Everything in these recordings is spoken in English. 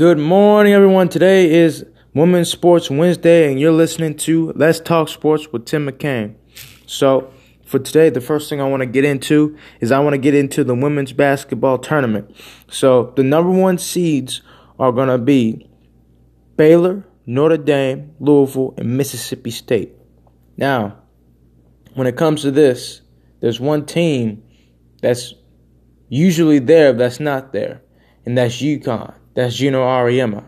Good morning, everyone. Today is Women's Sports Wednesday, and you're listening to Let's Talk Sports with Tim McCain. So, for today, the first thing I want to get into is I want to get into the women's basketball tournament. So, the number one seeds are going to be Baylor, Notre Dame, Louisville, and Mississippi State. Now, when it comes to this, there's one team that's usually there that's not there, and that's UConn. That's Geno Auriemma.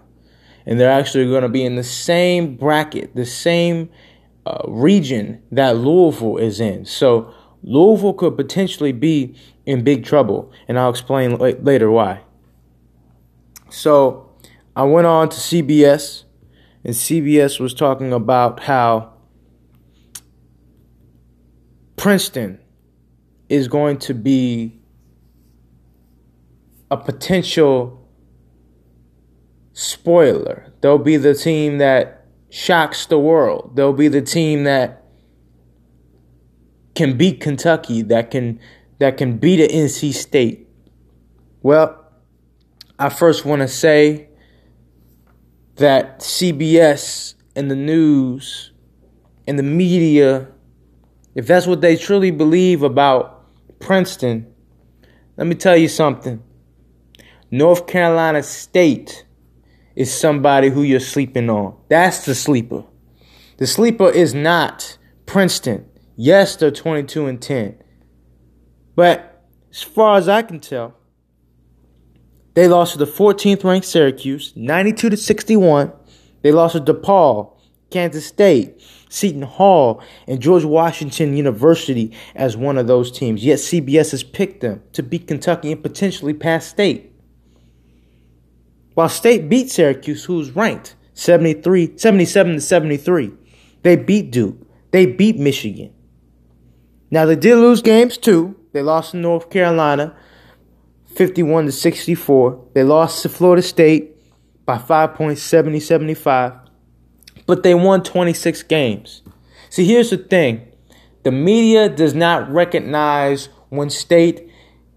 And they're actually going to be in the same bracket, the same uh, region that Louisville is in. So Louisville could potentially be in big trouble, and I'll explain later why. So I went on to CBS, and CBS was talking about how Princeton is going to be a potential spoiler. They'll be the team that shocks the world. They'll be the team that can beat Kentucky, that can that can beat an NC State. Well, I first want to say that CBS and the news and the media, if that's what they truly believe about Princeton, let me tell you something. North Carolina State is somebody who you're sleeping on. That's the sleeper. The sleeper is not Princeton. Yes, they're 22 and 10. But as far as I can tell, they lost to the 14th ranked Syracuse, 92 to 61. They lost to DePaul, Kansas State, Seton Hall, and George Washington University as one of those teams. Yet CBS has picked them to beat Kentucky and potentially pass state. While State beat Syracuse, who's ranked 73, 77 to 73. They beat Duke. They beat Michigan. Now they did lose games too. They lost to North Carolina 51 to 64. They lost to Florida State by 5 points 70 75. But they won 26 games. See, here's the thing. The media does not recognize when state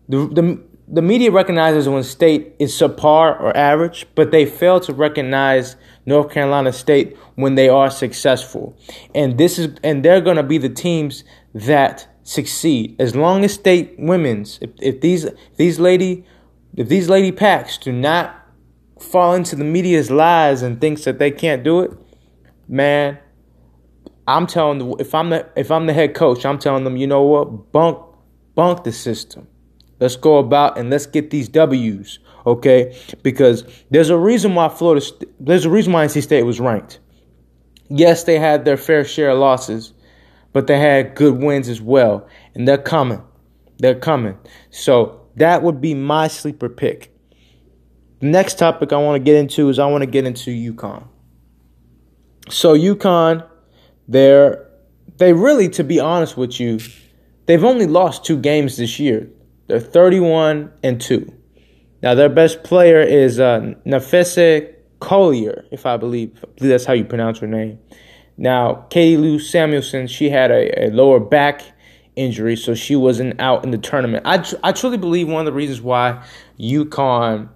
the, the the media recognizes when state is subpar or average, but they fail to recognize North Carolina State when they are successful. And this is and they're going to be the teams that succeed. As long as state women's if, if these these lady if these lady packs do not fall into the media's lies and thinks that they can't do it, man, I'm telling them if I'm the if I'm the head coach, I'm telling them, you know what? Bunk bunk the system. Let's go about and let's get these W's, okay? Because there's a reason why Florida, there's a reason why NC State was ranked. Yes, they had their fair share of losses, but they had good wins as well, and they're coming. They're coming. So that would be my sleeper pick. The next topic I want to get into is I want to get into UConn. So UConn, they're they really, to be honest with you, they've only lost two games this year. They're 31 and 2. Now, their best player is uh, Napheesa Collier, if I believe. I believe that's how you pronounce her name. Now, Katie Lou Samuelson, she had a, a lower back injury, so she wasn't out in the tournament. I, tr- I truly believe one of the reasons why UConn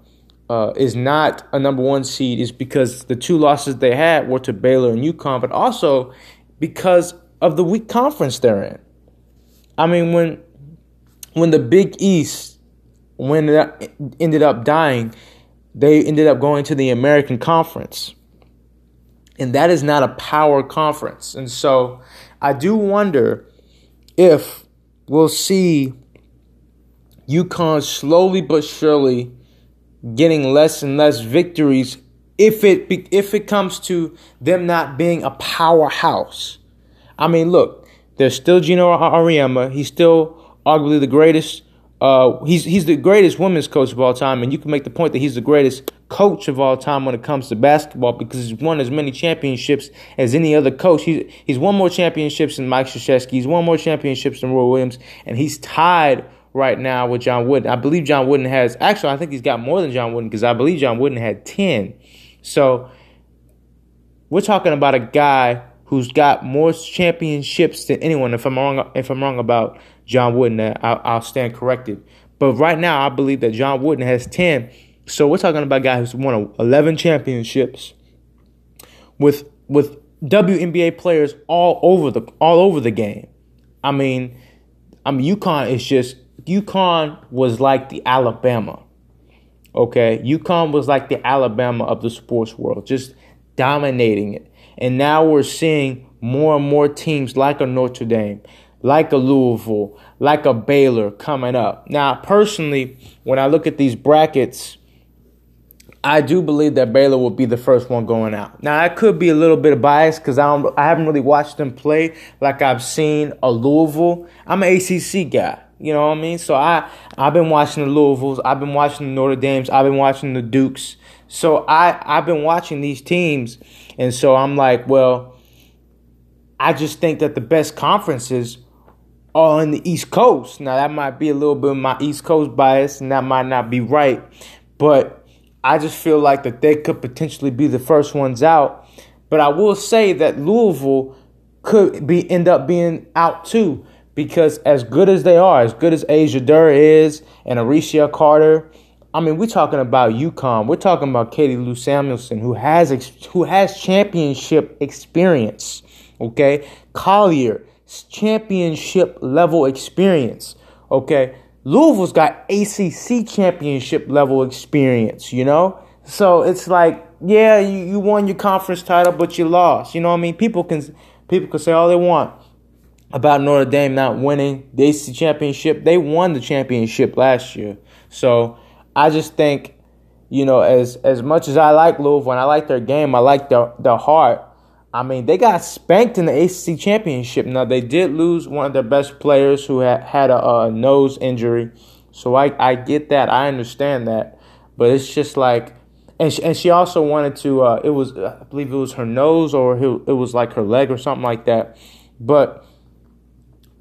uh, is not a number one seed is because the two losses they had were to Baylor and UConn, but also because of the weak conference they're in. I mean, when when the Big East when ended up dying, they ended up going to the American Conference. And that is not a power conference. And so I do wonder if we'll see UConn slowly but surely getting less and less victories if it if it comes to them not being a powerhouse. I mean, look, there's still Geno Auriemma. He's still arguably the greatest. Uh, he's he's the greatest women's coach of all time, and you can make the point that he's the greatest coach of all time when it comes to basketball because he's won as many championships as any other coach. He's he's won more championships than Mike Krzyzewski. He's won more championships than Roy Williams, and he's tied right now with John Wooden. I believe John Wooden has actually. I think he's got more than John Wooden because I believe John Wooden had ten. So we're talking about a guy who's got more championships than anyone. If I'm wrong, if I'm wrong about John Wooden, I'll, I'll stand corrected. But right now, I believe that John Wooden has 10. So we're talking about a guy who's won 11 championships with with WNBA players all over the all over the game. I mean, I mean UConn is just UConn was like the Alabama. Okay, UConn was like the Alabama of the sports world, just dominating it. And now we're seeing more and more teams like a Notre Dame, like a Louisville, like a Baylor coming up. Now, personally, when I look at these brackets, I do believe that Baylor will be the first one going out. Now, I could be a little bit of biased because I I haven't really watched them play like I've seen a Louisville. I'm an ACC guy. You know what I mean? So I I've been watching the Louisvilles, I've been watching the Notre Dames, I've been watching the Dukes. So I I've been watching these teams, and so I'm like, well, I just think that the best conferences in the East Coast. Now that might be a little bit of my East Coast bias, and that might not be right, but I just feel like that they could potentially be the first ones out. But I will say that Louisville could be end up being out too because as good as they are, as good as Asia Durr is and Arica Carter, I mean, we're talking about UConn. We're talking about Katie Lou Samuelson, who has who has championship experience. Okay, Collier, championship level experience. Okay, Louisville's got ACC championship level experience. You know, so it's like, yeah, you, you won your conference title, but you lost. You know what I mean? People can people can say all they want about Notre Dame not winning the ACC championship. They won the championship last year. So I just think, you know, as as much as I like Louisville and I like their game, I like their their heart. I mean, they got spanked in the ACC championship. Now they did lose one of their best players who had had a, a nose injury. So I I get that. I understand that. But it's just like and she, and she also wanted to uh, it was I believe it was her nose or it was like her leg or something like that. But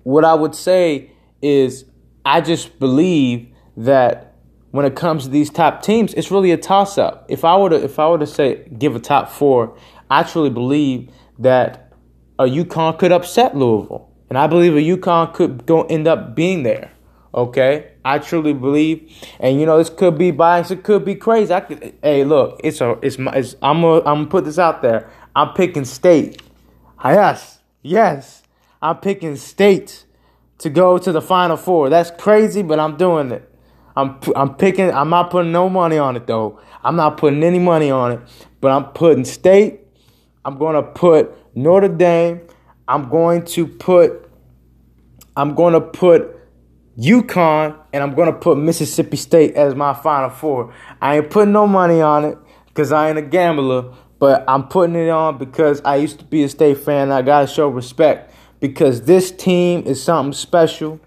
what I would say is I just believe that when it comes to these top teams, it's really a toss up. If I were to if I were to say give a top four, I truly believe that a UConn could upset Louisville. And I believe a UConn could go end up being there. Okay? I truly believe. And you know, this could be biased, it could be crazy. I could hey look, it's a it's my it's, I'm gonna I'm gonna put this out there. I'm picking state. Yes. Yes. I'm picking state to go to the final four. That's crazy, but I'm doing it. I'm I'm picking. I'm not putting no money on it though. I'm not putting any money on it, but I'm putting state. I'm going to put Notre Dame. I'm going to put. I'm going to put UConn, and I'm going to put Mississippi State as my final four. I ain't putting no money on it because I ain't a gambler, but I'm putting it on because I used to be a state fan. I gotta show respect because this team is something special.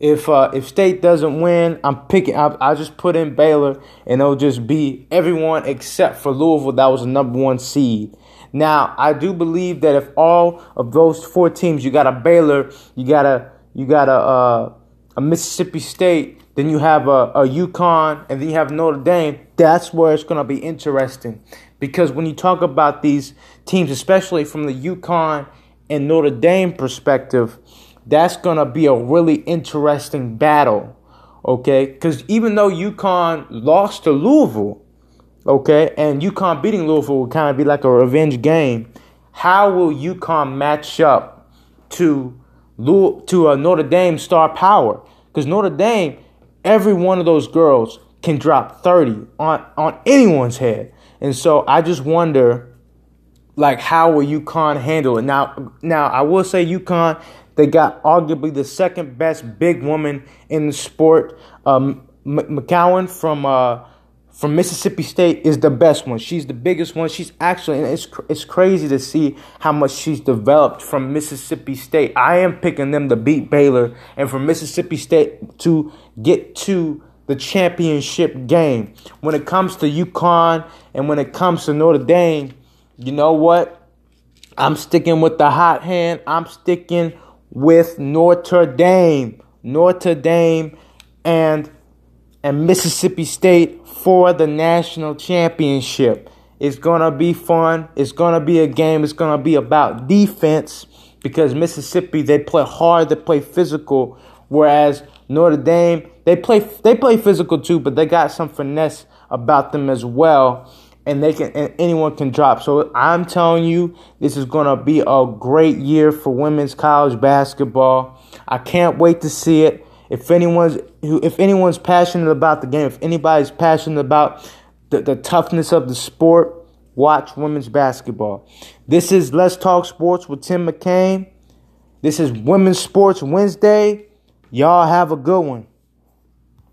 If uh, if State doesn't win, I'm picking. I, I just put in Baylor, and it'll just be everyone except for Louisville that was the number one seed. Now, I do believe that if all of those four teams, you got a Baylor, you got a you got a uh, a Mississippi State, then you have a, a UConn, and then you have Notre Dame. That's where it's gonna be interesting, because when you talk about these teams, especially from the UConn and Notre Dame perspective, that's going to be a really interesting battle. Okay? Because even though UConn lost to Louisville, okay, and UConn beating Louisville will kind of be like a revenge game, how will UConn match up to, to a Notre Dame star power? Because Notre Dame, every one of those girls can drop 30 on, on anyone's head. And so I just wonder like how will UConn handle it? Now, now I will say UConn they got arguably the second best big woman in the sport. Um, McCowan from uh, from Mississippi State is the best one. She's the biggest one. She's actually, and it's it's crazy to see how much she's developed from Mississippi State. I am picking them to beat Baylor, and from Mississippi State to get to the championship game. When it comes to UConn and when it comes to Notre Dame you know what? I'm sticking with the hot hand. I'm sticking with Notre Dame. Notre Dame and and Mississippi State for the national championship. It's going to be fun. It's going to be a game. It's going to be about defense because Mississippi they play hard, they play physical, whereas Notre Dame they play they play physical too, but they got some finesse about them as well and they can and anyone can drop. So I'm telling you, this is gonna be a great year for women's college basketball. I can't wait to see it. If anyone's if anyone's passionate about the game, if anybody's passionate about the, the toughness of the sport, watch women's basketball. This is Let's Talk Sports with Tim McCain. This is Women's Sports Wednesday. Y'all have a good one.